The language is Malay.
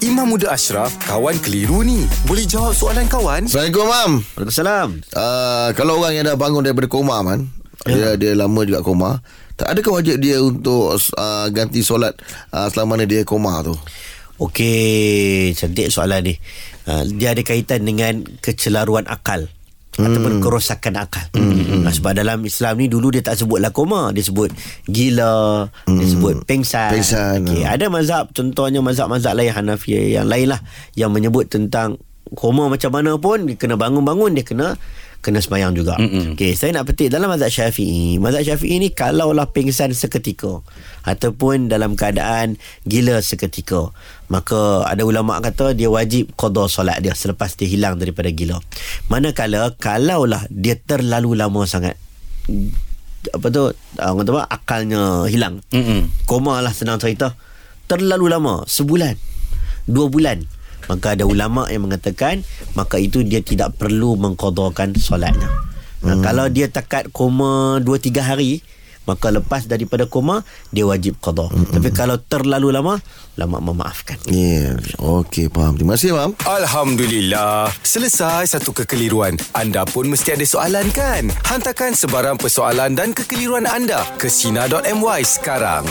Imam Muda Ashraf, kawan keliru ni. Boleh jawab soalan kawan? Assalamualaikum, Mam. Waalaikumsalam. Uh, kalau orang yang dah bangun daripada koma, Man. Ya. Dia, dia lama juga koma. Tak adakah wajib dia untuk uh, ganti solat uh, selama mana dia koma tu? Okey, cantik soalan ni. Uh, dia ada kaitan dengan kecelaruan akal. Hmm. ataupun kerosakan akal. Hmm. Nah, sebab dalam Islam ni dulu dia tak sebutlah koma, dia sebut gila, hmm. dia sebut pengsan. Pengsan, Okey, ha. ada mazhab contohnya mazhab-mazhab lain Hanafi yang lain lah yang menyebut tentang koma macam mana pun dia kena bangun-bangun dia kena kena sembahyang juga. Okey, saya nak petik dalam mazhab Syafi'i. Mazhab Syafi'i ni kalaulah pingsan seketika ataupun dalam keadaan gila seketika, maka ada ulama kata dia wajib qada solat dia selepas dia hilang daripada gila. Manakala kalaulah dia terlalu lama sangat apa tu orang kata apa akalnya hilang. Mm-mm. Koma lah senang cerita. Terlalu lama, sebulan, dua bulan. Maka ada ulama yang mengatakan maka itu dia tidak perlu mengkodokan solatnya. Nah, hmm. kalau dia takat koma 2 3 hari, maka lepas daripada koma dia wajib qada. Hmm. Tapi kalau terlalu lama, ulama memaafkan. Ya, yeah. okey faham. Terima kasih, Mam. Alhamdulillah. Selesai satu kekeliruan. Anda pun mesti ada soalan kan? Hantarkan sebarang persoalan dan kekeliruan anda ke Sina.my sekarang.